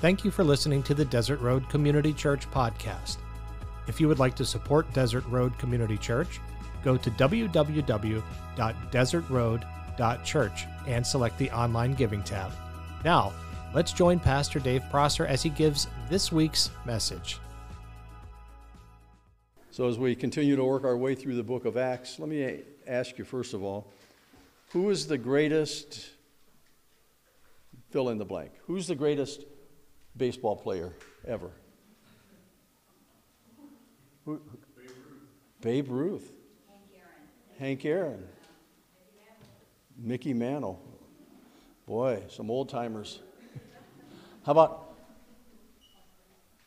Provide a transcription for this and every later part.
Thank you for listening to the Desert Road Community Church podcast. If you would like to support Desert Road Community Church, go to www.desertroad.church and select the online giving tab. Now, let's join Pastor Dave Prosser as he gives this week's message. So, as we continue to work our way through the book of Acts, let me ask you first of all who is the greatest, fill in the blank, who's the greatest baseball player ever? Who, Babe Ruth. Hank Aaron. Mickey Mantle. Boy, some old timers. How about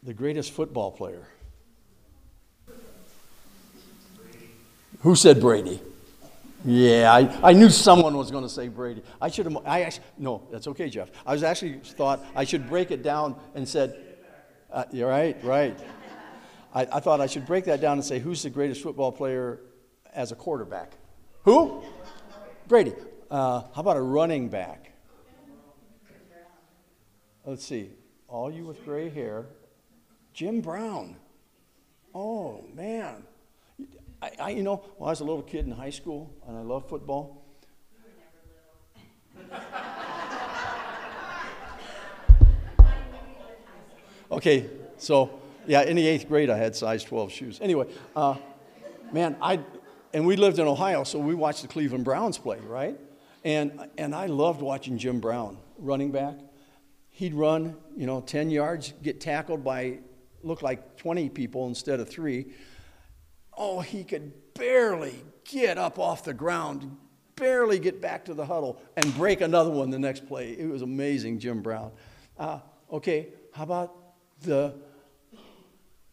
the greatest football player? Who said Brady? Yeah, I, I knew someone was going to say Brady. I should have, I actually, no, that's okay, Jeff. I was actually thought I should break it down and said, uh, you're right, right. I, I thought I should break that down and say, who's the greatest football player as a quarterback? Who? Brady. Uh, how about a running back? Let's see. All you with gray hair. Jim Brown. Oh, man. I, I, you know, when I was a little kid in high school and I loved football. okay, so yeah, in the eighth grade I had size 12 shoes. Anyway, uh, man, I and we lived in Ohio, so we watched the Cleveland Browns play, right? And and I loved watching Jim Brown, running back. He'd run, you know, 10 yards, get tackled by look like 20 people instead of three oh, he could barely get up off the ground, barely get back to the huddle, and break another one the next play. It was amazing, Jim Brown. Uh, okay, how about the,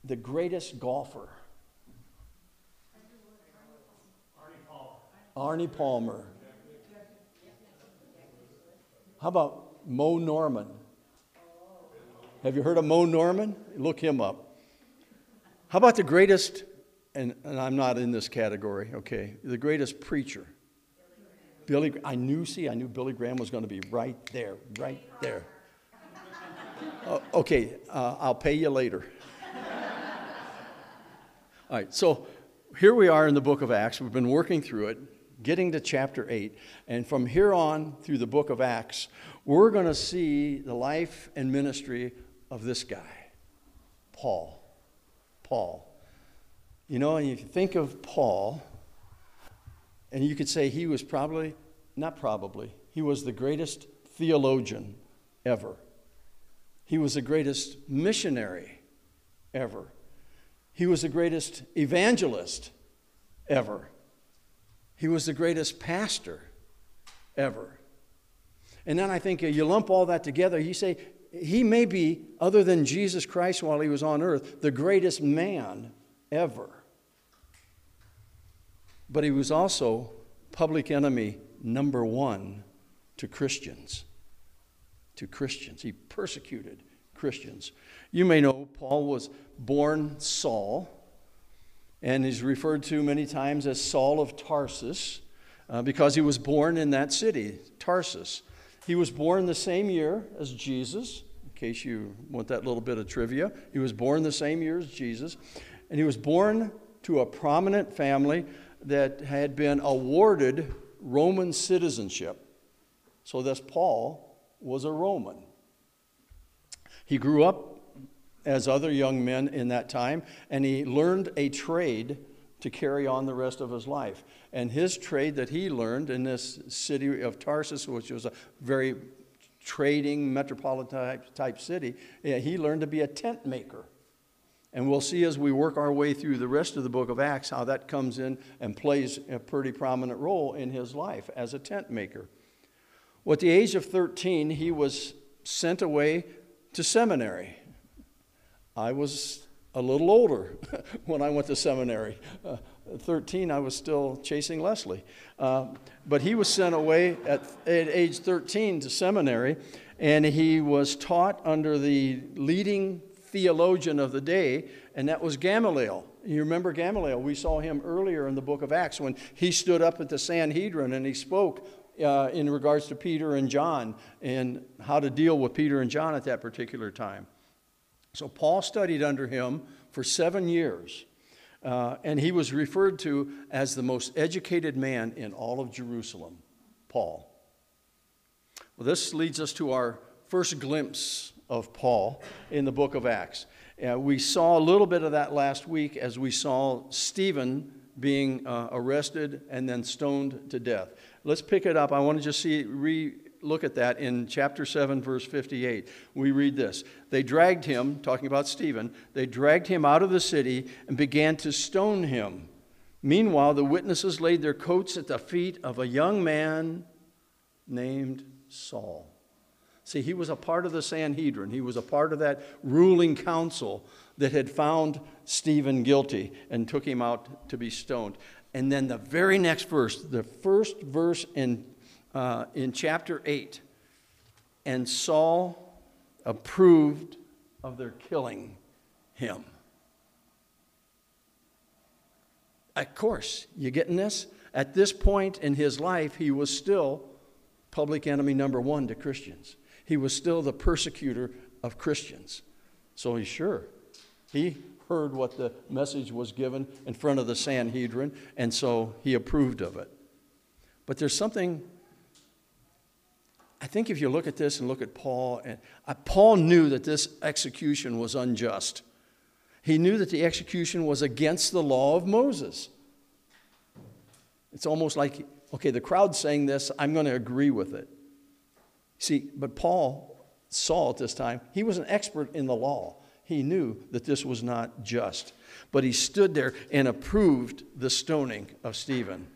the greatest golfer? Arnie Palmer. How about Moe Norman? Have you heard of Moe Norman? Look him up. How about the greatest and, and I'm not in this category, okay, the greatest preacher. Billy, I knew, see, I knew Billy Graham was going to be right there, right there. Uh, okay, uh, I'll pay you later. All right, so here we are in the book of Acts. We've been working through it, getting to chapter 8. And from here on through the book of Acts, we're going to see the life and ministry of this guy, Paul. Paul. You know, and if you think of Paul, and you could say he was probably, not probably, he was the greatest theologian ever. He was the greatest missionary ever. He was the greatest evangelist ever. He was the greatest pastor ever. And then I think uh, you lump all that together, you say, he may be, other than Jesus Christ while he was on earth, the greatest man ever. But he was also public enemy number one to Christians. To Christians. He persecuted Christians. You may know Paul was born Saul, and he's referred to many times as Saul of Tarsus uh, because he was born in that city, Tarsus. He was born the same year as Jesus, in case you want that little bit of trivia. He was born the same year as Jesus, and he was born to a prominent family that had been awarded Roman citizenship. So, this Paul was a Roman. He grew up as other young men in that time, and he learned a trade to carry on the rest of his life. And his trade that he learned in this city of Tarsus, which was a very trading metropolitan type city, he learned to be a tent maker. And we'll see as we work our way through the rest of the book of Acts how that comes in and plays a pretty prominent role in his life as a tent maker. Well, at the age of 13, he was sent away to seminary. I was a little older when I went to seminary. Uh, 13, I was still chasing Leslie. Uh, but he was sent away at, at age 13 to seminary, and he was taught under the leading theologian of the day, and that was Gamaliel. You remember Gamaliel? We saw him earlier in the book of Acts when he stood up at the Sanhedrin and he spoke uh, in regards to Peter and John and how to deal with Peter and John at that particular time. So Paul studied under him for seven years. Uh, and he was referred to as the most educated man in all of Jerusalem, Paul. Well, this leads us to our first glimpse of Paul in the book of Acts. Uh, we saw a little bit of that last week as we saw Stephen being uh, arrested and then stoned to death. Let's pick it up. I want to just see, re look at that in chapter 7, verse 58. We read this They dragged him, talking about Stephen, they dragged him out of the city and began to stone him. Meanwhile, the witnesses laid their coats at the feet of a young man named Saul. See, he was a part of the Sanhedrin. He was a part of that ruling council that had found Stephen guilty and took him out to be stoned. And then the very next verse, the first verse in uh, in chapter 8. And Saul approved of their killing him. Of course, you getting this? At this point in his life, he was still public enemy number one to Christians. He was still the persecutor of Christians. So he's sure. He heard what the message was given in front of the Sanhedrin, and so he approved of it. But there's something I think if you look at this and look at Paul, and uh, Paul knew that this execution was unjust. He knew that the execution was against the law of Moses. It's almost like, okay, the crowd's saying this, I'm going to agree with it. See, but Paul, Saul at this time, he was an expert in the law. He knew that this was not just. But he stood there and approved the stoning of Stephen.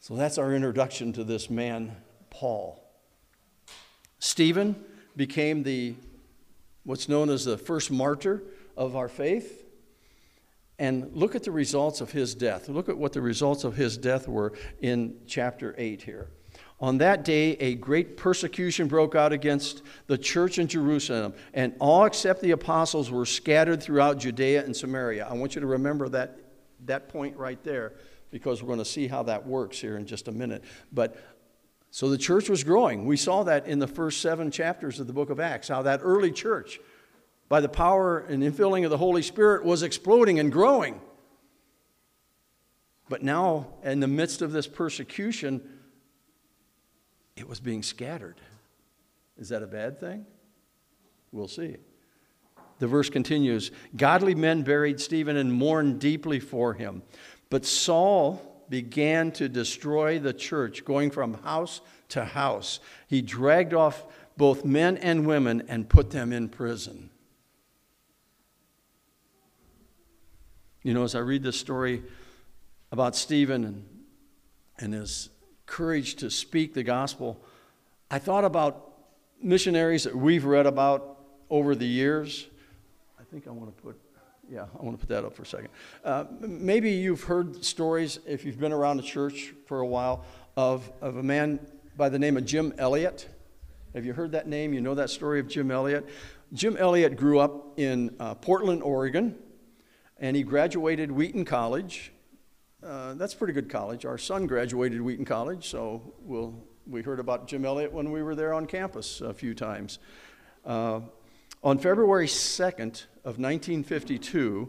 So that's our introduction to this man, Paul. Stephen became the what's known as the first martyr of our faith. And look at the results of his death. Look at what the results of his death were in chapter 8 here. On that day, a great persecution broke out against the church in Jerusalem, and all except the apostles were scattered throughout Judea and Samaria. I want you to remember that, that point right there because we're going to see how that works here in just a minute. But so the church was growing. We saw that in the first seven chapters of the book of Acts, how that early church, by the power and infilling of the Holy Spirit, was exploding and growing. But now, in the midst of this persecution, it was being scattered. Is that a bad thing? We'll see. The verse continues Godly men buried Stephen and mourned deeply for him. But Saul began to destroy the church, going from house to house. He dragged off both men and women and put them in prison. You know, as I read this story about Stephen and, and his courage to speak the gospel, I thought about missionaries that we've read about over the years. I think I want to put yeah, I want to put that up for a second. Uh, maybe you've heard stories, if you've been around the church for a while, of, of a man by the name of Jim Elliot. Have you heard that name? You know that story of Jim Elliot? Jim Elliot grew up in uh, Portland, Oregon, and he graduated Wheaton College. Uh, that's pretty good college. Our son graduated Wheaton College, so we'll, we heard about Jim Elliot when we were there on campus a few times. Uh, on February 2nd of 1952,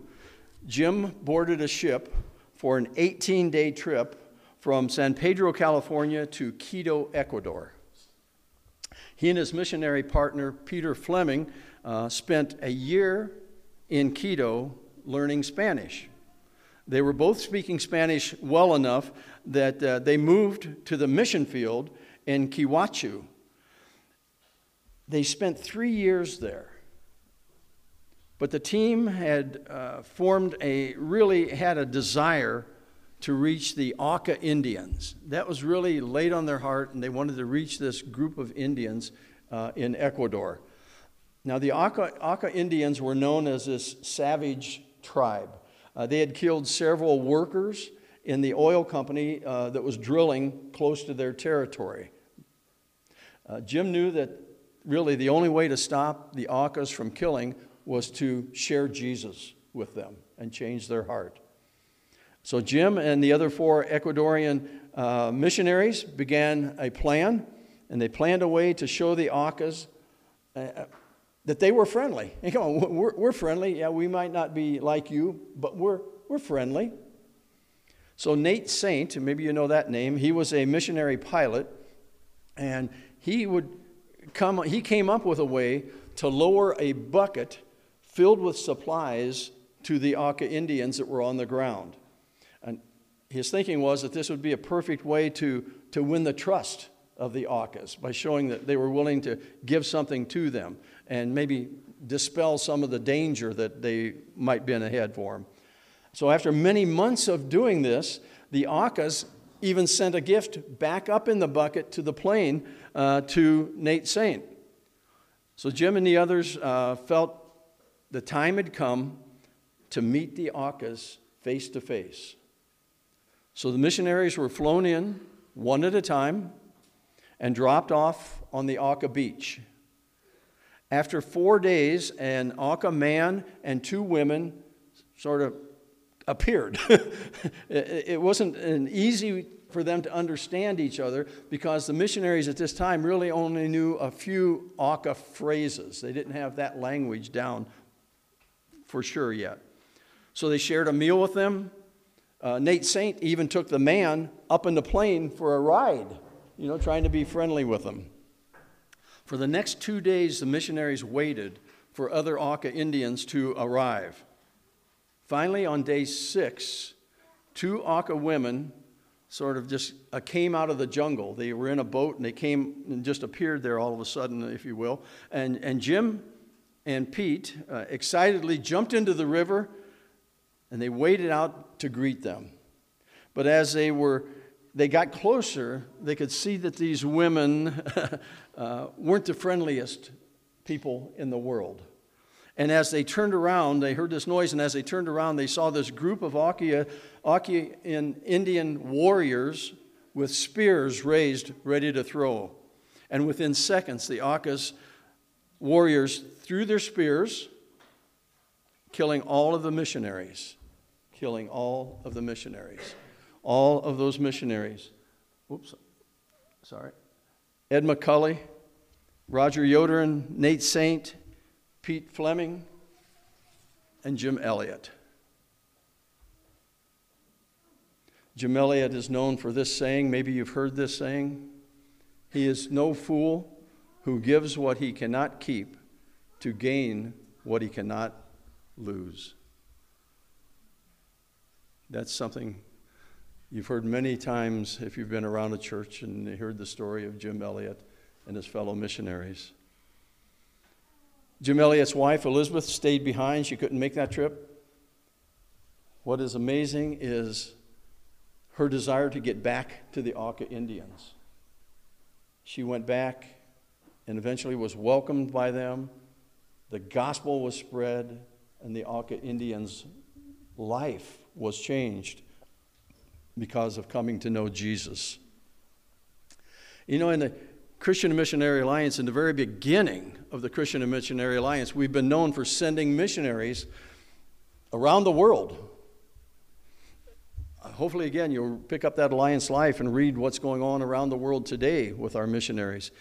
Jim boarded a ship for an 18 day trip from San Pedro, California to Quito, Ecuador. He and his missionary partner, Peter Fleming, uh, spent a year in Quito learning Spanish. They were both speaking Spanish well enough that uh, they moved to the mission field in Kewachu. They spent three years there. But the team had uh, formed a, really had a desire to reach the Aka Indians. That was really laid on their heart, and they wanted to reach this group of Indians uh, in Ecuador. Now, the Aka, Auca, Indians were known as this savage tribe. Uh, they had killed several workers in the oil company uh, that was drilling close to their territory. Uh, Jim knew that really the only way to stop the Aucas from killing was to share Jesus with them and change their heart. So Jim and the other four Ecuadorian uh, missionaries began a plan, and they planned a way to show the Aucas that they were friendly. And come on, we're, we're friendly. Yeah, we might not be like you, but we're, we're friendly. So Nate Saint, maybe you know that name, he was a missionary pilot, and he would come, he came up with a way to lower a bucket filled with supplies to the Auca Indians that were on the ground. And his thinking was that this would be a perfect way to, to win the trust of the Aucas by showing that they were willing to give something to them and maybe dispel some of the danger that they might be in ahead for them. So, after many months of doing this, the Aucas even sent a gift back up in the bucket to the plane uh, to Nate Saint. So, Jim and the others uh, felt the time had come to meet the Aucas face to face. So, the missionaries were flown in one at a time and dropped off on the Auca beach. After four days, an Auca man and two women sort of appeared. it wasn't an easy for them to understand each other because the missionaries at this time really only knew a few Auca phrases. They didn't have that language down for sure yet. So they shared a meal with them. Uh, Nate Saint even took the man up in the plane for a ride, you know, trying to be friendly with them. For the next two days, the missionaries waited for other Aka Indians to arrive. Finally, on day six, two Aka women sort of just uh, came out of the jungle. They were in a boat and they came and just appeared there all of a sudden, if you will. And, and Jim and Pete uh, excitedly jumped into the river and they waded out to greet them. But as they were they got closer, they could see that these women uh, weren't the friendliest people in the world. And as they turned around, they heard this noise, and as they turned around, they saw this group of Akia, Indian warriors with spears raised, ready to throw. And within seconds, the Aucas warriors threw their spears, killing all of the missionaries. Killing all of the missionaries. All of those missionaries. Oops, sorry. Ed McCully, Roger Youderian, Nate Saint, Pete Fleming, and Jim Elliot. Jim Elliot is known for this saying. Maybe you've heard this saying. He is no fool who gives what he cannot keep to gain what he cannot lose. That's something you've heard many times if you've been around a church and heard the story of Jim Elliot and his fellow missionaries. Jim Elliot's wife, Elizabeth, stayed behind. She couldn't make that trip. What is amazing is her desire to get back to the Auca Indians. She went back and eventually was welcomed by them. The gospel was spread, and the Auca Indians' life was changed because of coming to know Jesus. You know, in the Christian Missionary Alliance, in the very beginning of the Christian and Missionary Alliance, we've been known for sending missionaries around the world. Uh, hopefully, again, you'll pick up that Alliance Life and read what's going on around the world today with our missionaries.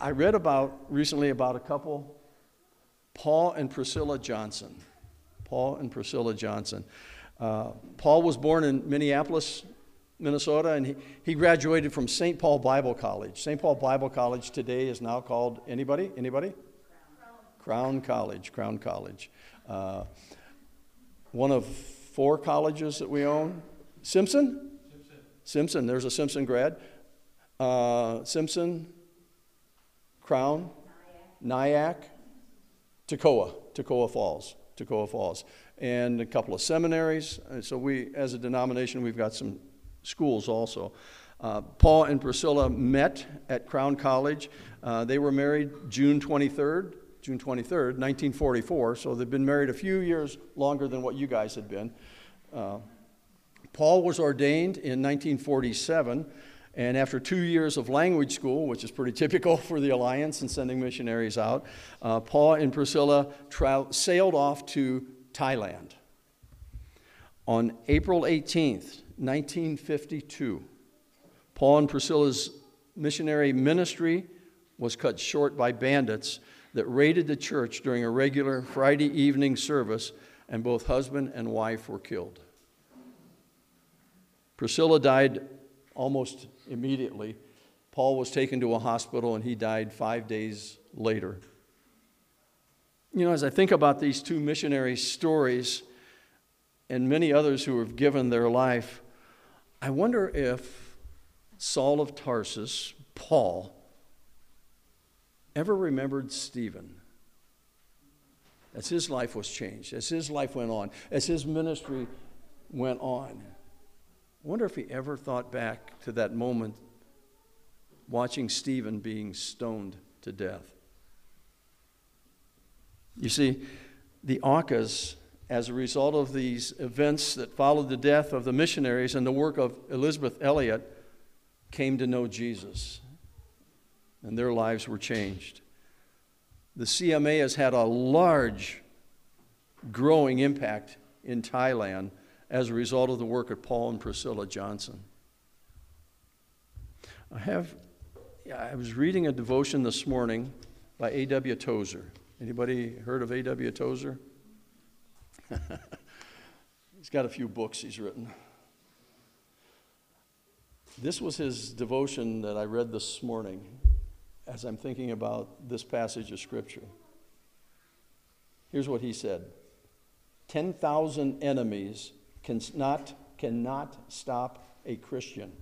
I read about recently about a couple, Paul and Priscilla Johnson. Paul and Priscilla Johnson. Uh, Paul was born in Minneapolis, Minnesota, and he, he graduated from St. Paul Bible College. St. Paul Bible College today is now called anybody? Anybody? Crown, Crown College. Crown College. Uh, one of four colleges that we own. Simpson? Simpson. Simpson. There's a Simpson grad. Uh, Simpson, Crown, Nyack, Toccoa, Toccoa Falls, Toccoa Falls, and a couple of seminaries. So we, as a denomination, we've got some schools also. Uh, Paul and Priscilla met at Crown College. Uh, they were married June 23rd, June 23rd, 1944, so they've been married a few years longer than what you guys had been. Uh, Paul was ordained in 1947, and after two years of language school, which is pretty typical for the Alliance and sending missionaries out, uh, Paul and Priscilla sailed off to Thailand. On April 18th, 1952, Paul and Priscilla's missionary ministry was cut short by bandits that raided the church during a regular Friday evening service, and both husband and wife were killed. Priscilla died almost immediately. Paul was taken to a hospital and he died five days later. You know, as I think about these two missionary stories and many others who have given their life, I wonder if Saul of Tarsus, Paul, ever remembered Stephen as his life was changed, as his life went on, as his ministry went on. I wonder if he ever thought back to that moment watching Stephen being stoned to death. You see, the Aucas, as a result of these events that followed the death of the missionaries and the work of Elizabeth Elliot, came to know Jesus, and their lives were changed. The CMA has had a large, growing impact in Thailand as a result of the work of Paul and Priscilla Johnson. I have, I was reading a devotion this morning by A.W. Tozer. Anybody heard of A.W. Tozer? he's got a few books he's written. This was his devotion that I read this morning as I'm thinking about this passage of Scripture. Here's what he said 10,000 enemies cannot, cannot stop a Christian,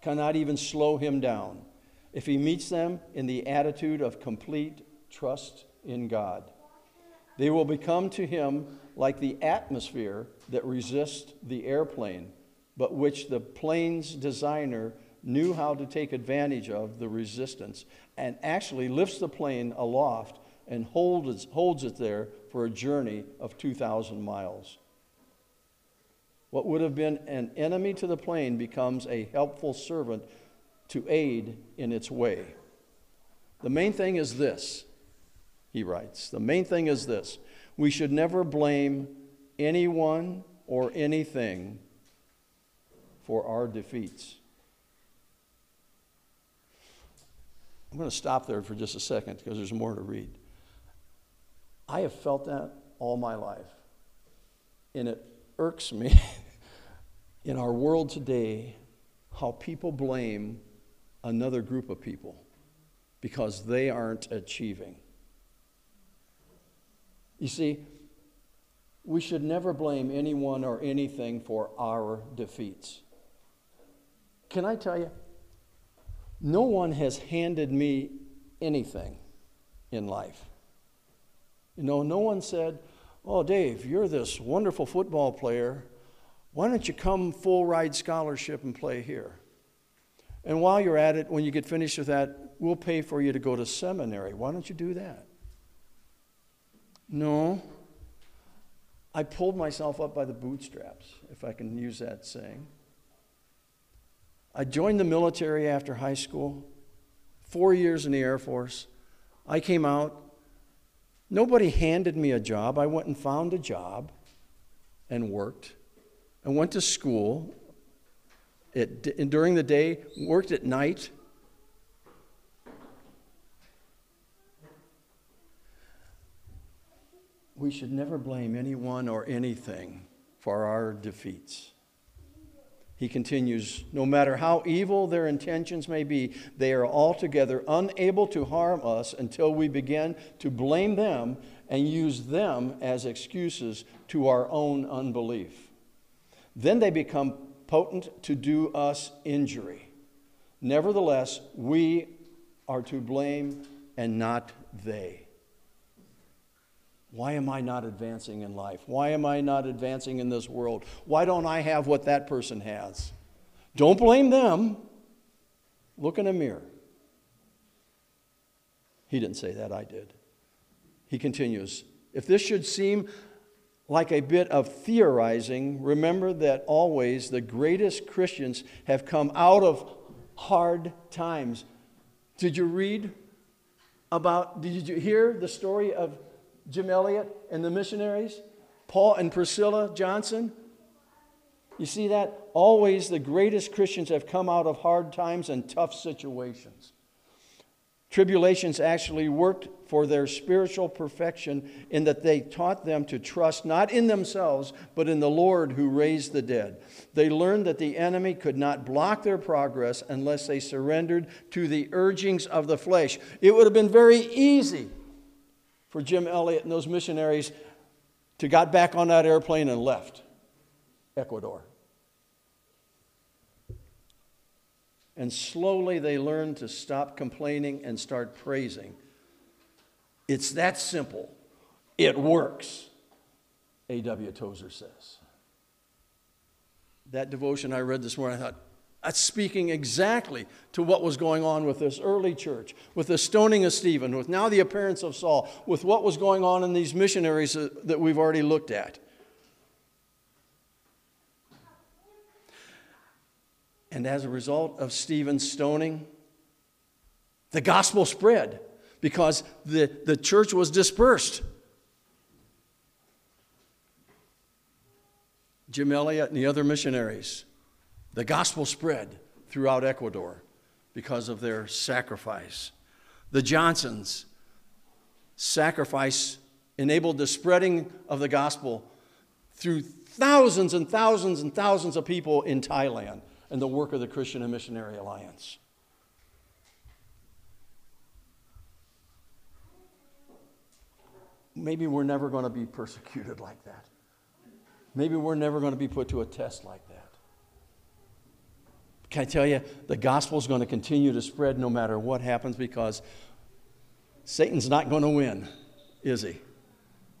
cannot even slow him down if he meets them in the attitude of complete trust in God. They will become to him like the atmosphere that resists the airplane but which the plane's designer knew how to take advantage of the resistance and actually lifts the plane aloft and holds, holds it there for a journey of 2,000 miles. What would have been an enemy to the plane becomes a helpful servant to aid in its way. The main thing is this, he writes. The main thing is this we should never blame anyone or anything for our defeats. I'm going to stop there for just a second because there's more to read. I have felt that all my life. And it irks me in our world today how people blame another group of people because they aren't achieving. You see, we should never blame anyone or anything for our defeats. Can I tell you? No one has handed me anything in life. You know, no one said, Oh, Dave, you're this wonderful football player. Why don't you come full ride scholarship and play here? And while you're at it, when you get finished with that, we'll pay for you to go to seminary. Why don't you do that? No. I pulled myself up by the bootstraps, if I can use that saying. I joined the military after high school, four years in the Air Force. I came out. Nobody handed me a job. I went and found a job and worked. I went to school it, during the day, worked at night. We should never blame anyone or anything for our defeats. He continues, no matter how evil their intentions may be, they are altogether unable to harm us until we begin to blame them and use them as excuses to our own unbelief. Then they become potent to do us injury. Nevertheless, we are to blame and not they. Why am I not advancing in life? Why am I not advancing in this world? Why don't I have what that person has? Don't blame them. Look in a mirror. He didn't say that, I did. He continues If this should seem like a bit of theorizing, remember that always the greatest Christians have come out of hard times. Did you read about, did you hear the story of Jim Elliot and the missionaries, Paul and Priscilla Johnson. You see that? Always the greatest Christians have come out of hard times and tough situations. Tribulations actually worked for their spiritual perfection in that they taught them to trust not in themselves, but in the Lord who raised the dead. They learned that the enemy could not block their progress unless they surrendered to the urgings of the flesh. It would have been very easy for Jim Elliot and those missionaries to got back on that airplane and left Ecuador. And slowly they learned to stop complaining and start praising. It's that simple. It works, A.W. Tozer says. That devotion I read this morning, I thought, that's speaking exactly to what was going on with this early church, with the stoning of Stephen, with now the appearance of Saul, with what was going on in these missionaries that we've already looked at. And as a result of Stephen's stoning, the gospel spread because the, the church was dispersed. Jim Elliot and the other missionaries, the gospel spread throughout Ecuador because of their sacrifice. The Johnsons' sacrifice enabled the spreading of the gospel through thousands and thousands and thousands of people in Thailand and the work of the Christian and Missionary Alliance. Maybe we're never going to be persecuted like that. Maybe we're never going to be put to a test like that. Can I tell you, the gospel is going to continue to spread no matter what happens because Satan's not going to win, is he?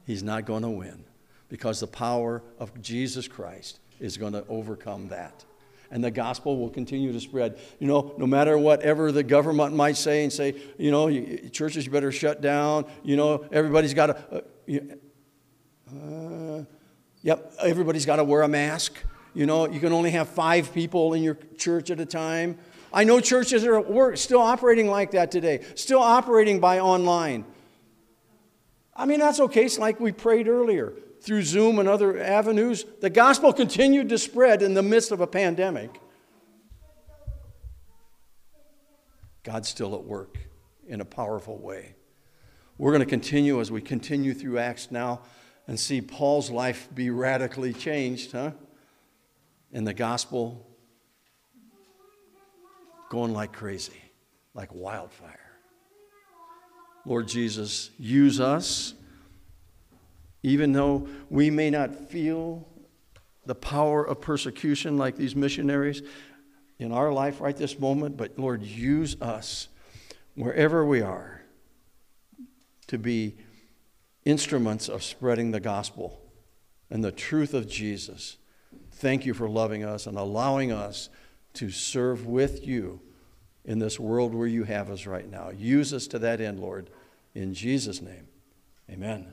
He's not going to win because the power of Jesus Christ is going to overcome that and the gospel will continue to spread. You know, no matter whatever the government might say and say, you know, churches better shut down. You know, everybody's got to. Uh, uh, yep, everybody's got to wear a mask. You know, you can only have five people in your church at a time. I know churches are work, still operating like that today, still operating by online. I mean, that's okay. It's like we prayed earlier through Zoom and other avenues, the gospel continued to spread in the midst of a pandemic. God's still at work in a powerful way. We're going to continue as we continue through Acts now and see Paul's life be radically changed, huh? And the gospel going like crazy, like wildfire. Lord Jesus, use us even though we may not feel the power of persecution like these missionaries in our life right this moment, but Lord, use us wherever we are to be instruments of spreading the gospel and the truth of Jesus. Thank you for loving us and allowing us to serve with you in this world where you have us right now. Use us to that end, Lord. In Jesus' name, amen.